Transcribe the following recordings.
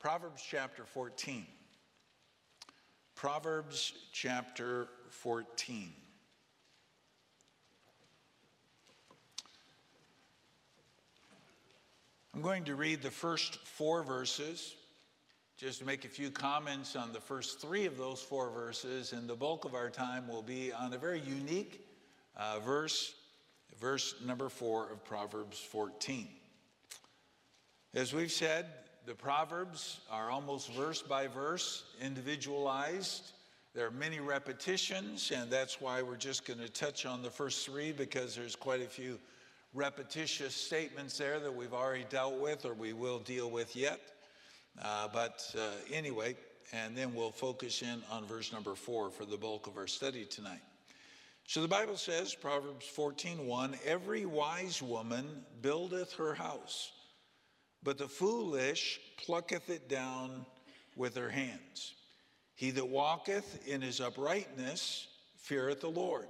Proverbs chapter 14. Proverbs chapter 14. I'm going to read the first four verses, just to make a few comments on the first three of those four verses, and the bulk of our time will be on a very unique uh, verse, verse number four of Proverbs 14. As we've said, the Proverbs are almost verse by verse, individualized. There are many repetitions, and that's why we're just going to touch on the first three because there's quite a few repetitious statements there that we've already dealt with or we will deal with yet. Uh, but uh, anyway, and then we'll focus in on verse number four for the bulk of our study tonight. So the Bible says, Proverbs 14:1, every wise woman buildeth her house but the foolish plucketh it down with her hands. He that walketh in his uprightness feareth the Lord.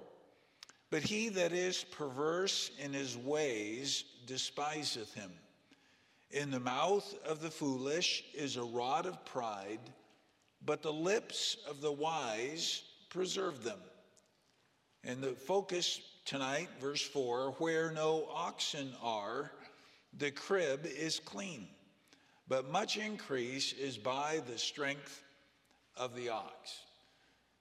But he that is perverse in his ways despiseth him. In the mouth of the foolish is a rod of pride, but the lips of the wise preserve them. And the focus tonight, verse 4 where no oxen are, the crib is clean, but much increase is by the strength of the ox.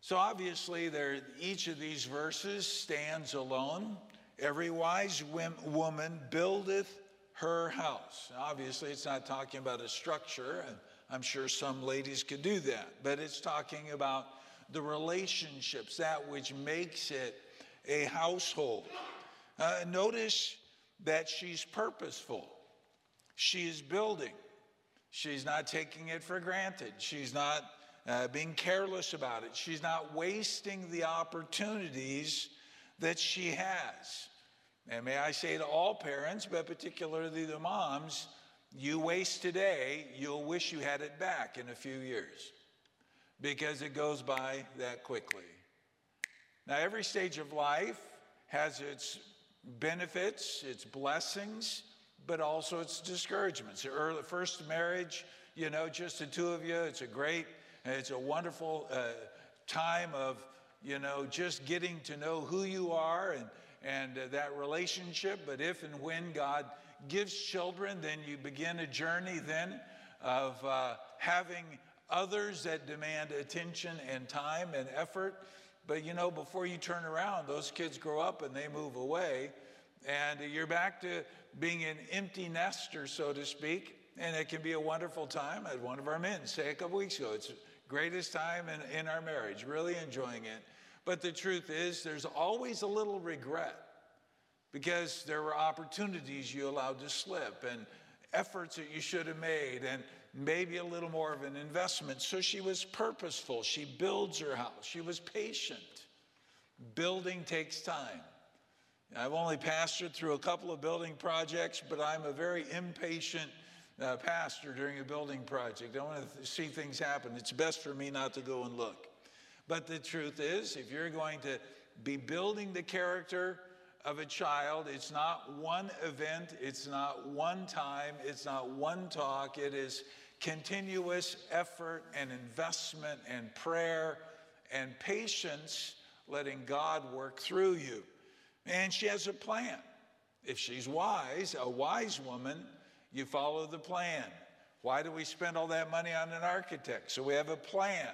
So obviously, there, each of these verses stands alone. Every wise woman buildeth her house. Obviously, it's not talking about a structure, I'm sure some ladies could do that, but it's talking about the relationships, that which makes it a household. Uh, notice that she's purposeful. She's building. She's not taking it for granted. She's not uh, being careless about it. She's not wasting the opportunities that she has. And may I say to all parents, but particularly the moms, you waste today, you'll wish you had it back in a few years because it goes by that quickly. Now, every stage of life has its benefits, its blessings, but also its discouragements. Early, first marriage, you know, just the two of you, it's a great, it's a wonderful uh, time of, you know, just getting to know who you are and, and uh, that relationship. But if and when God gives children, then you begin a journey then of uh, having others that demand attention and time and effort. But you know, before you turn around, those kids grow up and they move away, and you're back to being an empty nester, so to speak. And it can be a wonderful time. I had one of our men say a couple weeks ago, it's greatest time in, in our marriage, really enjoying it. But the truth is, there's always a little regret because there were opportunities you allowed to slip and efforts that you should have made and maybe a little more of an investment. So she was purposeful. She builds her house. She was patient. Building takes time. I've only pastored through a couple of building projects, but I'm a very impatient uh, pastor during a building project. I want to th- see things happen. It's best for me not to go and look. But the truth is, if you're going to be building the character of a child, it's not one event, it's not one time, it's not one talk. It is continuous effort and investment and prayer and patience, letting God work through you. And she has a plan. If she's wise, a wise woman, you follow the plan. Why do we spend all that money on an architect? So we have a plan.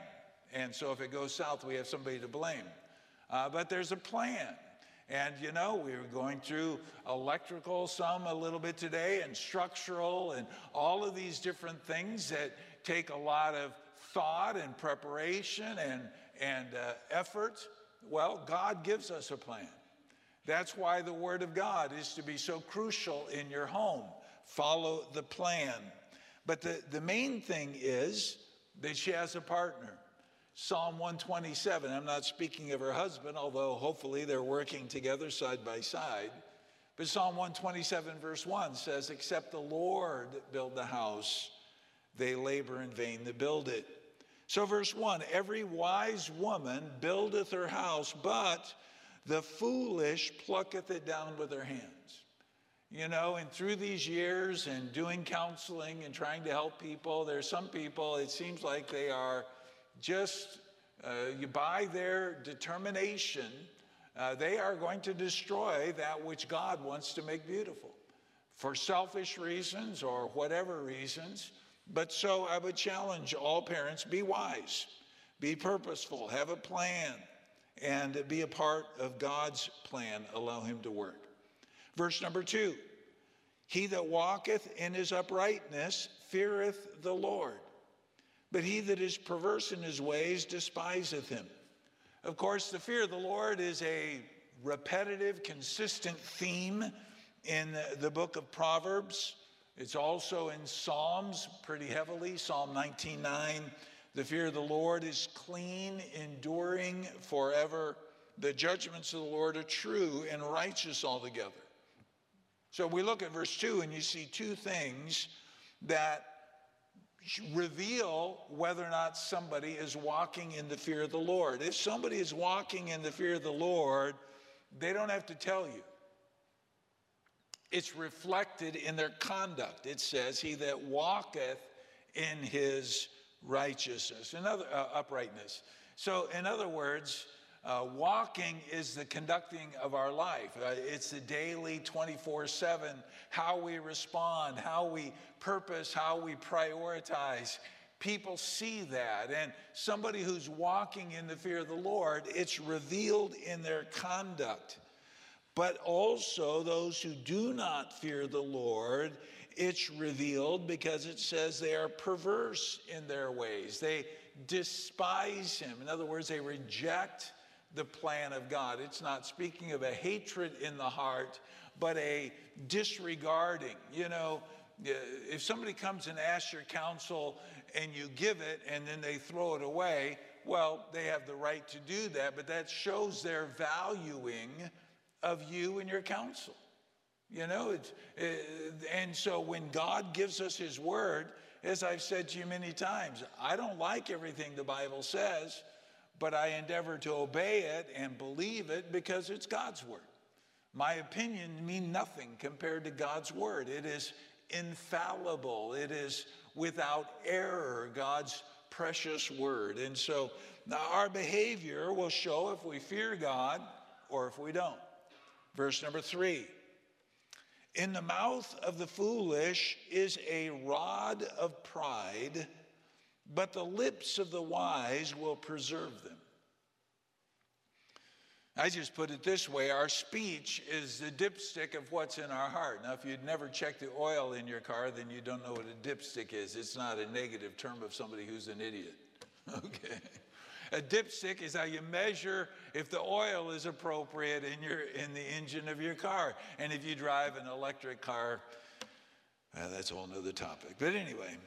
And so if it goes south, we have somebody to blame. Uh, but there's a plan. And you know, we were going through electrical some a little bit today and structural and all of these different things that take a lot of thought and preparation and, and uh, effort. Well, God gives us a plan. That's why the Word of God is to be so crucial in your home. Follow the plan. But the, the main thing is that she has a partner. Psalm 127, I'm not speaking of her husband, although hopefully they're working together side by side. But Psalm 127, verse 1 says, Except the Lord build the house, they labor in vain to build it. So, verse 1 Every wise woman buildeth her house, but the foolish plucketh it down with her hands. You know, and through these years and doing counseling and trying to help people, there's some people, it seems like they are just, uh, by their determination, uh, they are going to destroy that which God wants to make beautiful for selfish reasons or whatever reasons. But so I would challenge all parents be wise, be purposeful, have a plan, and be a part of God's plan. Allow Him to work. Verse number two He that walketh in his uprightness feareth the Lord, but he that is perverse in his ways despiseth him. Of course, the fear of the Lord is a repetitive, consistent theme in the book of Proverbs. It's also in Psalms pretty heavily. Psalm 19:9, the fear of the Lord is clean, enduring forever. The judgments of the Lord are true and righteous altogether. So we look at verse 2 and you see two things that reveal whether or not somebody is walking in the fear of the Lord. If somebody is walking in the fear of the Lord, they don't have to tell you. It's reflected in their conduct. It says, He that walketh in his righteousness, in other, uh, uprightness. So, in other words, uh, walking is the conducting of our life. Uh, it's the daily 24 7, how we respond, how we purpose, how we prioritize. People see that. And somebody who's walking in the fear of the Lord, it's revealed in their conduct. But also, those who do not fear the Lord, it's revealed because it says they are perverse in their ways. They despise Him. In other words, they reject the plan of God. It's not speaking of a hatred in the heart, but a disregarding. You know, uh, if somebody comes and asks your counsel and you give it and then they throw it away, well, they have the right to do that, but that shows their valuing of you and your counsel. You know, it, uh, and so when God gives us His word, as I've said to you many times, I don't like everything the Bible says, but I endeavor to obey it and believe it because it's God's word. My opinion mean nothing compared to God's word. It is infallible. It is without error, God's precious word. And so our behavior will show if we fear God or if we don't. Verse number three In the mouth of the foolish is a rod of pride but the lips of the wise will preserve them. I just put it this way our speech is the dipstick of what's in our heart. Now, if you'd never checked the oil in your car, then you don't know what a dipstick is. It's not a negative term of somebody who's an idiot. Okay. A dipstick is how you measure if the oil is appropriate in, your, in the engine of your car. And if you drive an electric car, well, that's a whole nother topic. But anyway,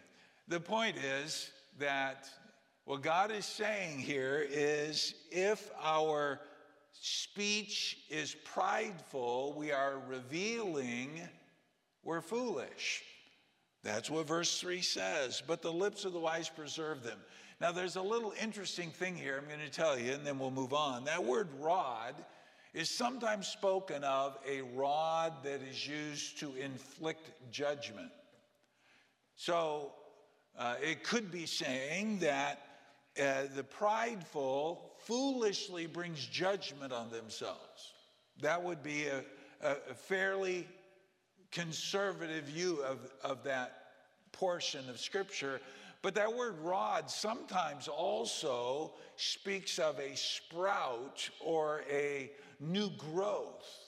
the point is that what God is saying here is if our speech is prideful, we are revealing we're foolish. That's what verse 3 says. But the lips of the wise preserve them. Now, there's a little interesting thing here I'm going to tell you, and then we'll move on. That word rod is sometimes spoken of a rod that is used to inflict judgment. So, uh, it could be saying that uh, the prideful foolishly brings judgment on themselves. That would be a, a fairly conservative view of, of that portion of Scripture. But that word rod sometimes also speaks of a sprout or a new growth.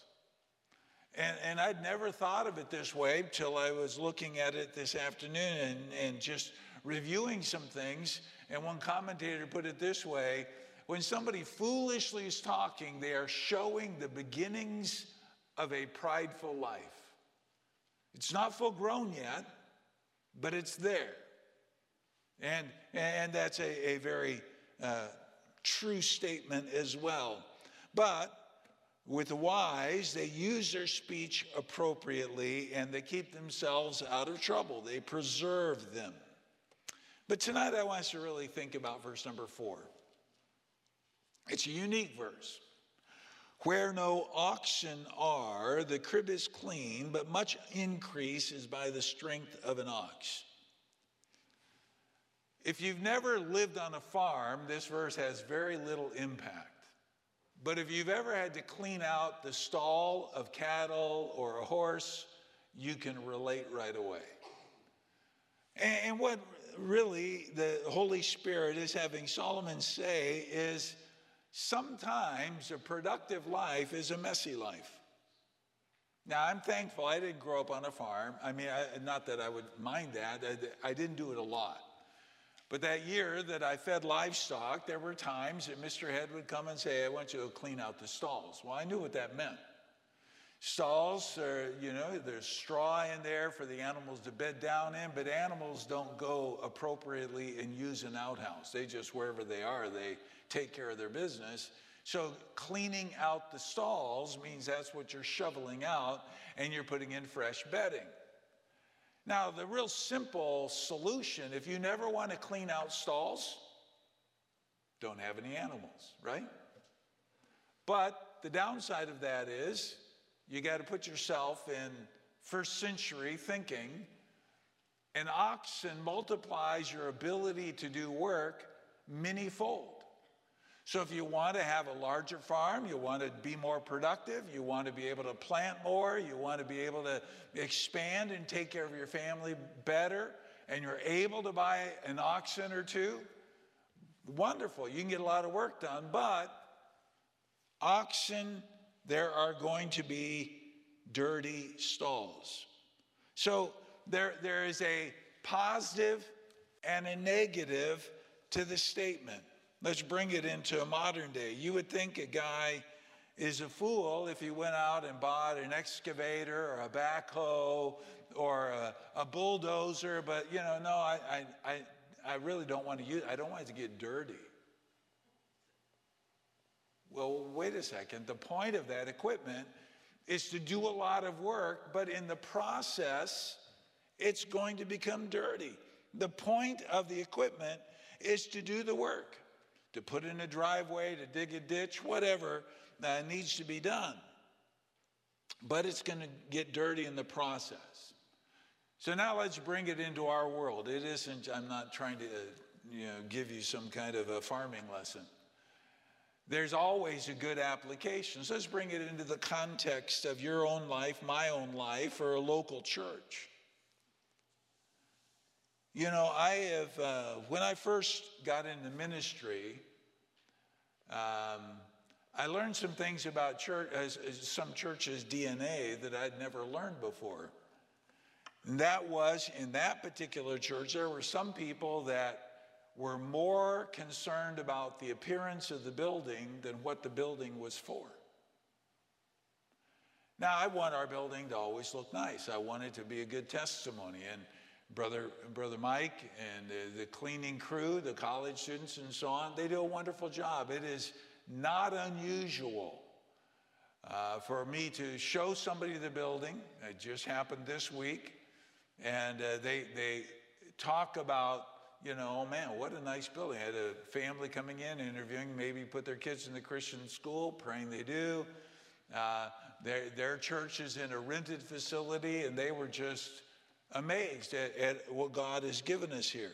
And, and I'd never thought of it this way till I was looking at it this afternoon and, and just reviewing some things. And one commentator put it this way when somebody foolishly is talking, they are showing the beginnings of a prideful life. It's not full grown yet, but it's there. And, and that's a, a very uh, true statement as well. But with wise, they use their speech appropriately and they keep themselves out of trouble. They preserve them. But tonight I want us to really think about verse number four. It's a unique verse. Where no oxen are, the crib is clean, but much increase is by the strength of an ox. If you've never lived on a farm, this verse has very little impact. But if you've ever had to clean out the stall of cattle or a horse, you can relate right away. And what really the Holy Spirit is having Solomon say is sometimes a productive life is a messy life. Now, I'm thankful I didn't grow up on a farm. I mean, I, not that I would mind that, I, I didn't do it a lot. But that year that I fed livestock, there were times that Mr. Head would come and say, I want you to clean out the stalls. Well, I knew what that meant. Stalls are, you know, there's straw in there for the animals to bed down in, but animals don't go appropriately and use an outhouse. They just, wherever they are, they take care of their business. So cleaning out the stalls means that's what you're shoveling out and you're putting in fresh bedding. Now, the real simple solution, if you never want to clean out stalls, don't have any animals, right? But the downside of that is you got to put yourself in first century thinking. An oxen multiplies your ability to do work many fold. So, if you want to have a larger farm, you want to be more productive, you want to be able to plant more, you want to be able to expand and take care of your family better, and you're able to buy an oxen or two, wonderful. You can get a lot of work done, but oxen, there are going to be dirty stalls. So, there, there is a positive and a negative to the statement. Let's bring it into a modern day. You would think a guy is a fool if he went out and bought an excavator or a backhoe or a, a bulldozer, but you know, no, I, I, I, I really don't want to use I don't want it to get dirty. Well, wait a second. The point of that equipment is to do a lot of work, but in the process, it's going to become dirty. The point of the equipment is to do the work to put in a driveway, to dig a ditch, whatever uh, needs to be done. But it's going to get dirty in the process. So now let's bring it into our world. It isn't, I'm not trying to you know, give you some kind of a farming lesson. There's always a good application. So let's bring it into the context of your own life, my own life, or a local church. You know, I have, uh, when I first got into ministry, um, I learned some things about church, as, as some churches' DNA that I'd never learned before. And that was in that particular church, there were some people that were more concerned about the appearance of the building than what the building was for. Now, I want our building to always look nice. I want it to be a good testimony. And Brother, Brother Mike and the, the cleaning crew, the college students, and so on, they do a wonderful job. It is not unusual uh, for me to show somebody the building. It just happened this week. And uh, they, they talk about, you know, oh man, what a nice building. I had a family coming in, interviewing, maybe put their kids in the Christian school, praying they do. Uh, their, their church is in a rented facility, and they were just amazed at, at what God has given us here.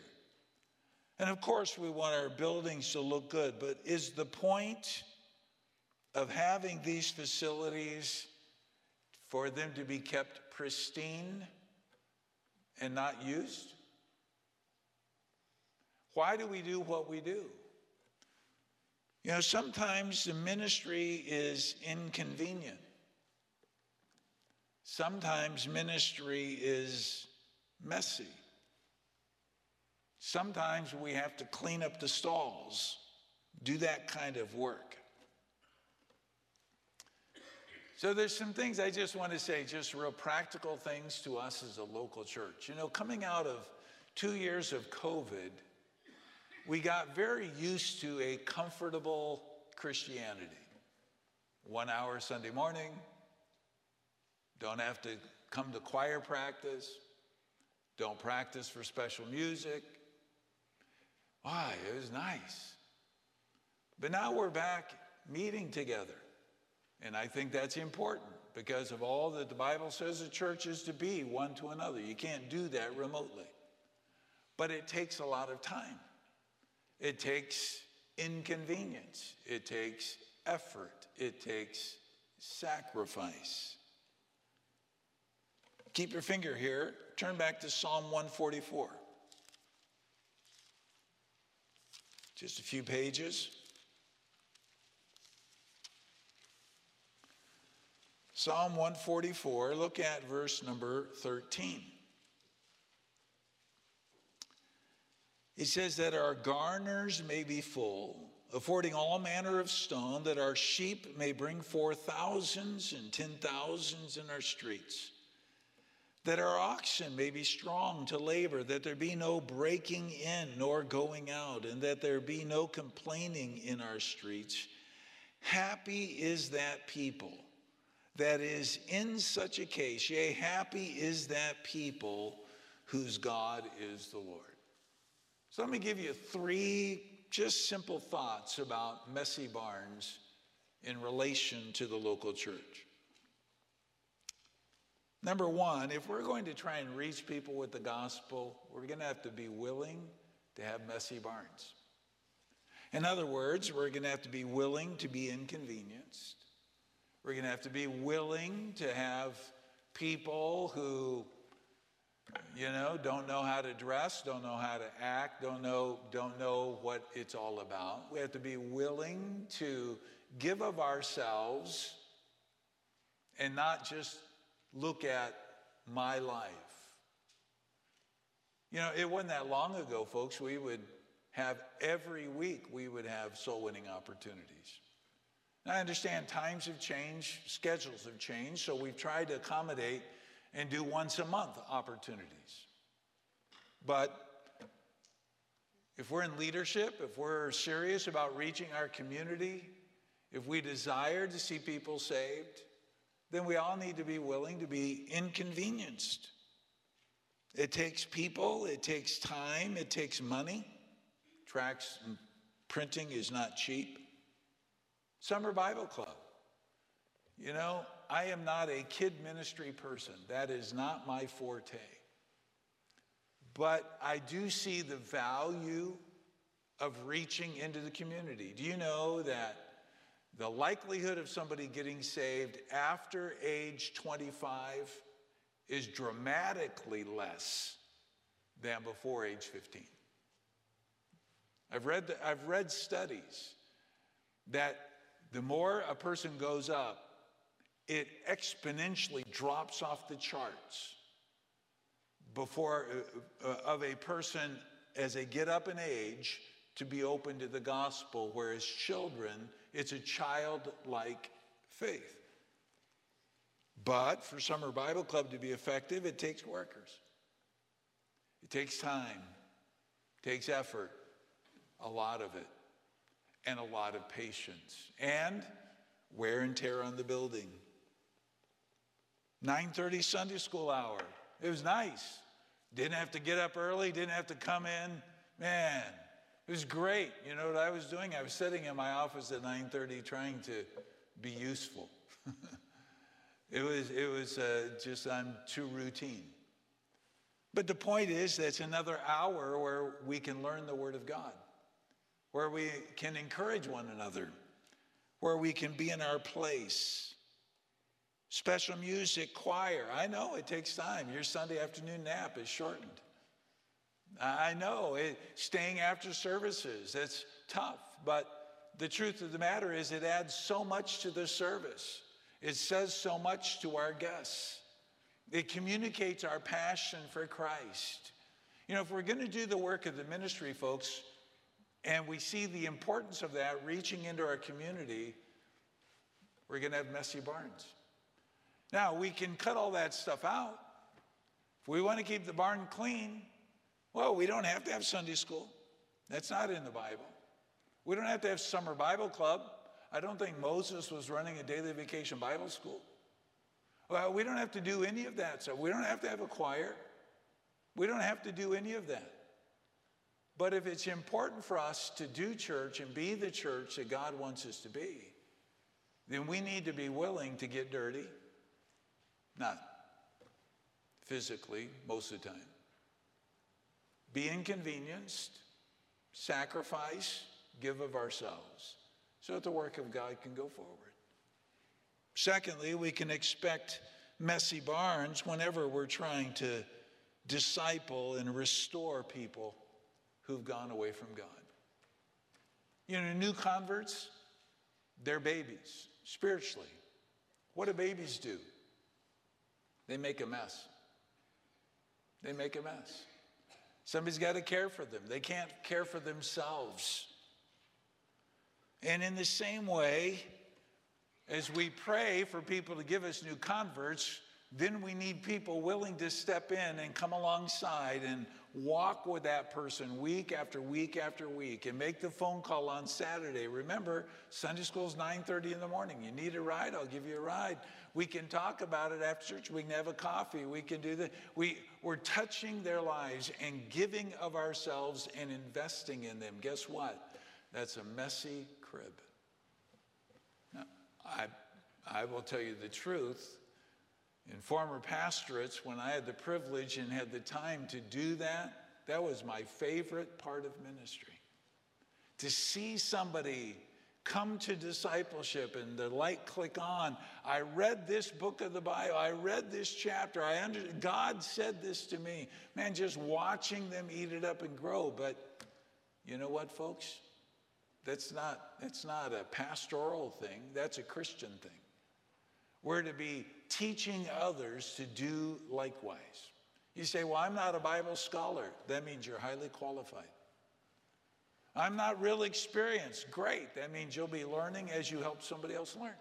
And of course, we want our buildings to look good, but is the point of having these facilities for them to be kept pristine and not used? Why do we do what we do? You know, sometimes the ministry is inconvenient. Sometimes ministry is messy. Sometimes we have to clean up the stalls, do that kind of work. So there's some things I just want to say, just real practical things to us as a local church. You know, coming out of two years of COVID, we got very used to a comfortable Christianity. One hour Sunday morning, don't have to come to choir practice. Don't practice for special music. Why? It was nice. But now we're back meeting together. And I think that's important because of all that the Bible says the church is to be one to another. You can't do that remotely. But it takes a lot of time, it takes inconvenience, it takes effort, it takes sacrifice. Keep your finger here. Turn back to Psalm 144. Just a few pages. Psalm 144, look at verse number 13. It says that our garners may be full, affording all manner of stone, that our sheep may bring forth thousands and ten thousands in our streets, that our oxen may be strong to labor, that there be no breaking in nor going out, and that there be no complaining in our streets. Happy is that people that is in such a case, yea, happy is that people whose God is the Lord. So let me give you three just simple thoughts about messy barns in relation to the local church. Number one, if we're going to try and reach people with the gospel, we're going to have to be willing to have messy barns. In other words, we're going to have to be willing to be inconvenienced. We're going to have to be willing to have people who, you know, don't know how to dress, don't know how to act, don't know, don't know what it's all about. We have to be willing to give of ourselves and not just look at my life. You know, it wasn't that long ago, folks, we would have every week we would have soul winning opportunities. Now, I understand times have changed, schedules have changed, so we've tried to accommodate and do once a month opportunities. But if we're in leadership, if we're serious about reaching our community, if we desire to see people saved, then we all need to be willing to be inconvenienced. It takes people, it takes time, it takes money. Tracts and printing is not cheap. Summer Bible Club. You know, I am not a kid ministry person. That is not my forte. But I do see the value of reaching into the community. Do you know that the likelihood of somebody getting saved after age 25 is dramatically less than before age 15? I've read, the, I've read studies that the more a person goes up, it exponentially drops off the charts before uh, uh, of a person as they get up in age to be open to the gospel whereas children it's a childlike faith. But for summer bible club to be effective it takes workers. It takes time. It takes effort. A lot of it. And a lot of patience. And wear and tear on the building. 9.30 sunday school hour. It was nice. Didn't have to get up early. Didn't have to come in. Man it was great you know what i was doing i was sitting in my office at 9.30 trying to be useful it was it was uh, just i'm too routine but the point is that's another hour where we can learn the word of god where we can encourage one another, where we can be in our place. Special music, choir. I know it takes time. Your Sunday afternoon nap is shortened. I know it, staying after services, that's tough. But the truth of the matter is, it adds so much to the service. It says so much to our guests. It communicates our passion for Christ. You know, if we're going to do the work of the ministry, folks, and we see the importance of that reaching into our community, we're going to have messy barns. Now, we can cut all that stuff out. If we want to keep the barn clean, well, we don't have to have Sunday school. That's not in the Bible. We don't have to have summer Bible club. I don't think Moses was running a daily vacation Bible school. Well, we don't have to do any of that So We don't have to have a choir. We don't have to do any of that. But if it's important for us to do church and be the church that God wants us to be, then we need to be willing to get dirty. Not physically, most of the time. Be inconvenienced, sacrifice, give of ourselves so that the work of God can go forward. Secondly, we can expect messy barns whenever we're trying to disciple and restore people who've gone away from God. You know, new converts, they're babies spiritually. What do babies do? They make a mess. They make a mess. Somebody's got to care for them. They can't care for themselves. And in the same way, as we pray for people to give us new converts, then we need people willing to step in and come alongside and walk with that person week after week after week and make the phone call on Saturday. Remember, Sunday school is 9:30 in the morning. You need a ride, I'll give you a ride. We can talk about it after church. We can have a coffee. We can do that. We, we're touching their lives and giving of ourselves and investing in them. Guess what? That's a messy crib. Now, I, I will tell you the truth. In former pastorates, when I had the privilege and had the time to do that, that was my favorite part of ministry. To see somebody come to discipleship and the light click on. I read this book of the Bible. I read this chapter. I under, God said this to me. Man, just watching them eat it up and grow. But you know what, folks? That's not, that's not a pastoral thing. That's a Christian thing. We're to be teaching others to do likewise. You say, Well, I'm not a Bible scholar. That means you're highly qualified. I'm not real experienced. Great. That means you'll be learning as you help somebody else learn.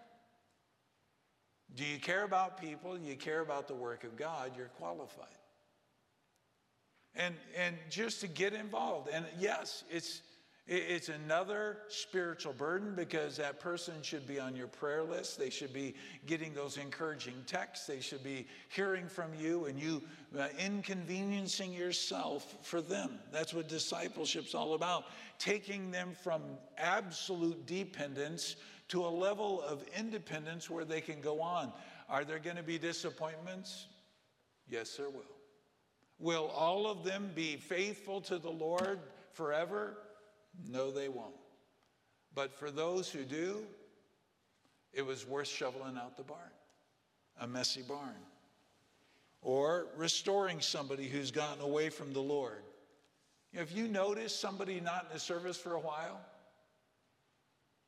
Do you care about people? You care about the work of God, you're qualified. And, and just to get involved. And yes, it's it's another spiritual burden because that person should be on your prayer list. They should be getting those encouraging texts. They should be hearing from you and you uh, inconveniencing yourself for them. That's what discipleship's all about. Taking them from absolute dependence to a level of independence where they can go on. Are there going to be disappointments? Yes, there will. Will all of them be faithful to the Lord forever? No, they won't. But for those who do, it was worth shoveling out the barn, a messy barn. Or restoring somebody who's gotten away from the Lord. If you notice somebody not in the service for a while,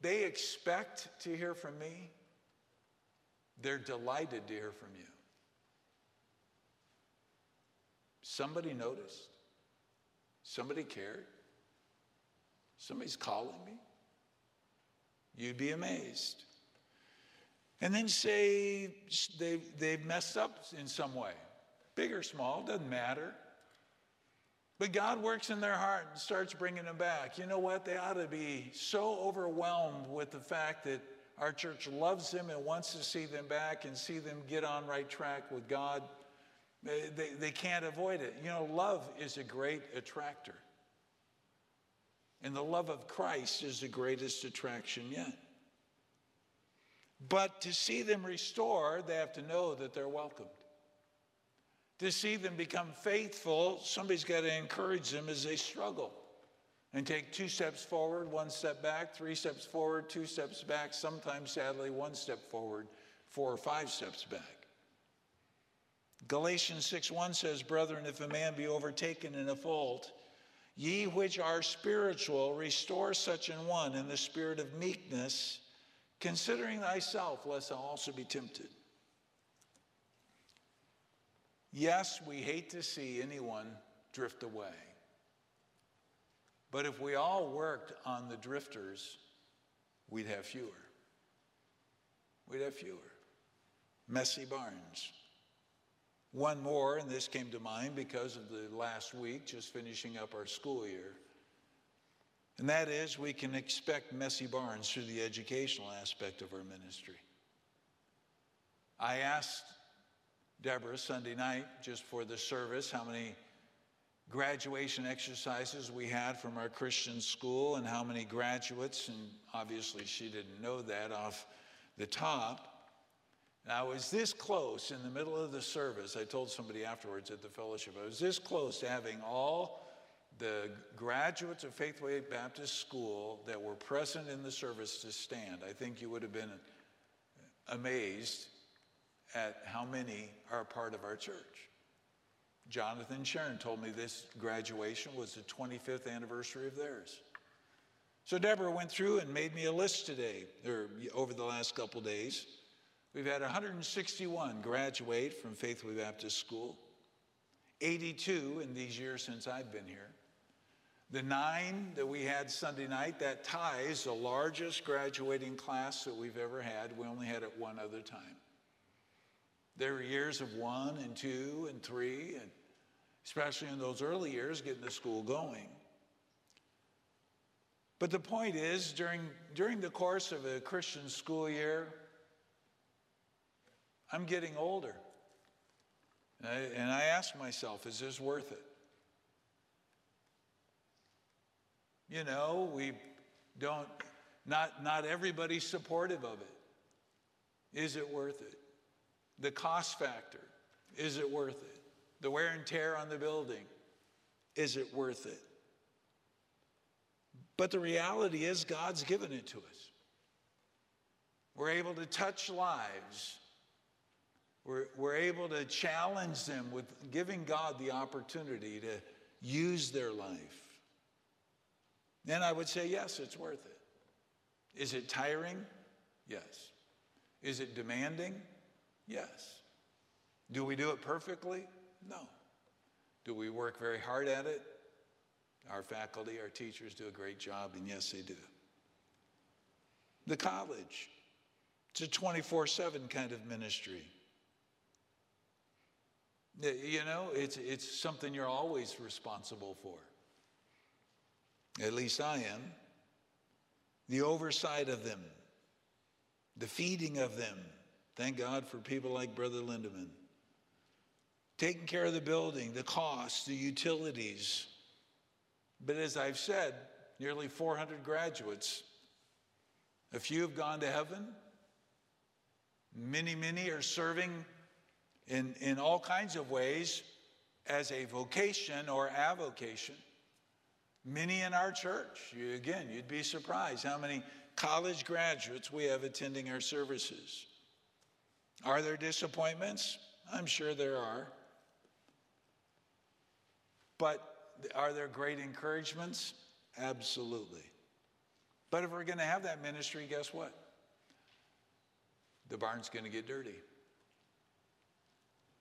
they expect to hear from me. They're delighted to hear from you. Somebody noticed. Somebody cared. Somebody's calling me. You'd be amazed. And then say they've, they've messed up in some way, big or small, doesn't matter. But God works in their heart and starts bringing them back. You know what? They ought to be so overwhelmed with the fact that our church loves them and wants to see them back and see them get on right track with God. They, they, they can't avoid it. You know, love is a great attractor. And the love of Christ is the greatest attraction yet. But to see them restored, they have to know that they're welcomed. To see them become faithful, somebody's got to encourage them as they struggle and take two steps forward, one step back, three steps forward, two steps back, sometimes, sadly, one step forward, four or five steps back. Galatians 6 1 says, Brethren, if a man be overtaken in a fault, Ye which are spiritual, restore such an one in the spirit of meekness, considering thyself, lest thou also be tempted. Yes, we hate to see anyone drift away. But if we all worked on the drifters, we'd have fewer. We'd have fewer. Messy barns. One more, and this came to mind because of the last week, just finishing up our school year. And that is, we can expect messy barns through the educational aspect of our ministry. I asked Deborah Sunday night, just for the service, how many graduation exercises we had from our Christian school and how many graduates, and obviously she didn't know that off the top. And I was this close in the middle of the service. I told somebody afterwards at the fellowship, I was this close to having all the graduates of Faithway Baptist School that were present in the service to stand. I think you would have been amazed at how many are a part of our church. Jonathan Sharon told me this graduation was the 25th anniversary of theirs. So Deborah went through and made me a list today, or over the last couple days. We've had 161 graduate from Faithway Baptist School, 82 in these years since I've been here. The nine that we had Sunday night, that ties the largest graduating class that we've ever had. We only had it one other time. There were years of one and two and three, and especially in those early years, getting the school going. But the point is, during, during the course of a Christian school year, I'm getting older. And I, and I ask myself, is this worth it? You know, we don't, not, not everybody's supportive of it. Is it worth it? The cost factor, is it worth it? The wear and tear on the building, is it worth it? But the reality is, God's given it to us. We're able to touch lives. We're, we're able to challenge them with giving God the opportunity to use their life. Then I would say, yes, it's worth it. Is it tiring? Yes. Is it demanding? Yes. Do we do it perfectly? No. Do we work very hard at it? Our faculty, our teachers do a great job, and yes, they do. The college, it's a 24 7 kind of ministry. You know, it's, it's something you're always responsible for. At least I am. The oversight of them, the feeding of them. Thank God for people like Brother Lindeman. Taking care of the building, the costs, the utilities, but as I've said, nearly 400 graduates. A few have gone to heaven. Many, many are serving in, in all kinds of ways as a vocation or avocation. Many in our church, you, again, you'd be surprised how many college graduates we have attending our services. Are there disappointments? I'm sure there are. But are there great encouragements? Absolutely. But if we're going to have that ministry, guess what? The barn's going to get dirty.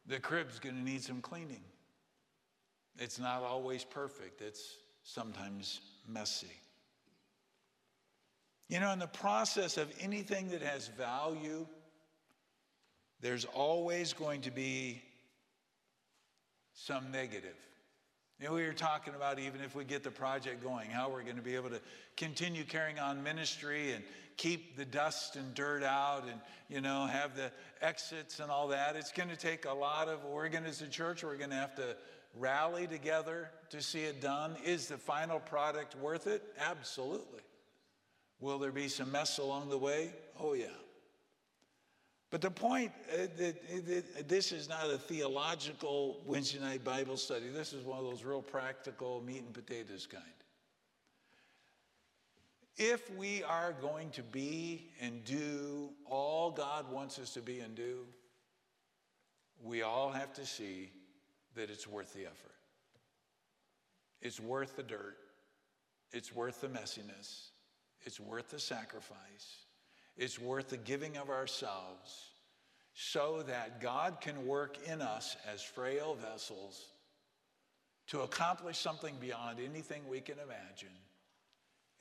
The crib's going to need some cleaning. It's not always perfect, it's sometimes messy. You know, in the process of anything that has value, there's always going to be some negative. You know, we were talking about even if we get the project going, how we're going to be able to continue carrying on ministry and keep the dust and dirt out and, you know, have the exits and all that. It's going to take a lot of, to, as a church, we're going to have to rally together to see it done. Is the final product worth it? Absolutely. Will there be some mess along the way? Oh, yeah. But the point, uh, this is not a theological Wednesday night Bible study. This is one of those real practical meat and potatoes kind. If we are going to be and do all God wants us to be and do, we all have to see that it's worth the effort. It's worth the dirt. It's worth the messiness. It's worth the sacrifice. It's worth the giving of ourselves so that God can work in us as frail vessels to accomplish something beyond anything we can imagine,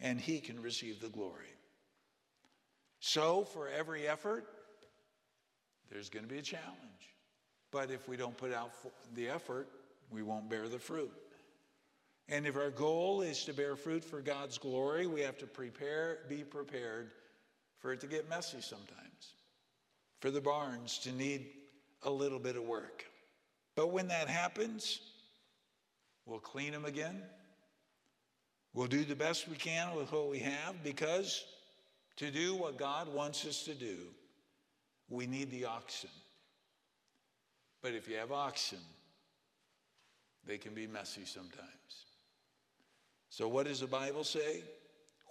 and He can receive the glory. So, for every effort, there's going to be a challenge. But if we don't put out the effort, we won't bear the fruit. And if our goal is to bear fruit for God's glory, we have to prepare, be prepared for it to get messy sometimes, for the barns to need a little bit of work. But when that happens, we'll clean them again. We'll do the best we can with what we have because to do what God wants us to do, we need the oxen. But if you have oxen, they can be messy sometimes. So, what does the Bible say?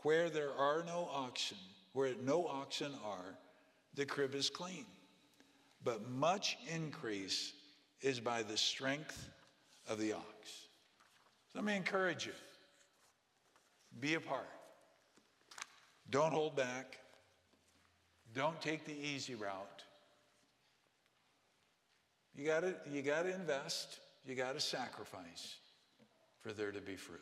Where there are no oxen, where no oxen are, the crib is clean. But much increase is by the strength of the ox. Let me encourage you be a part. Don't hold back. Don't take the easy route. You got to you got to invest, you got to sacrifice for there to be fruit.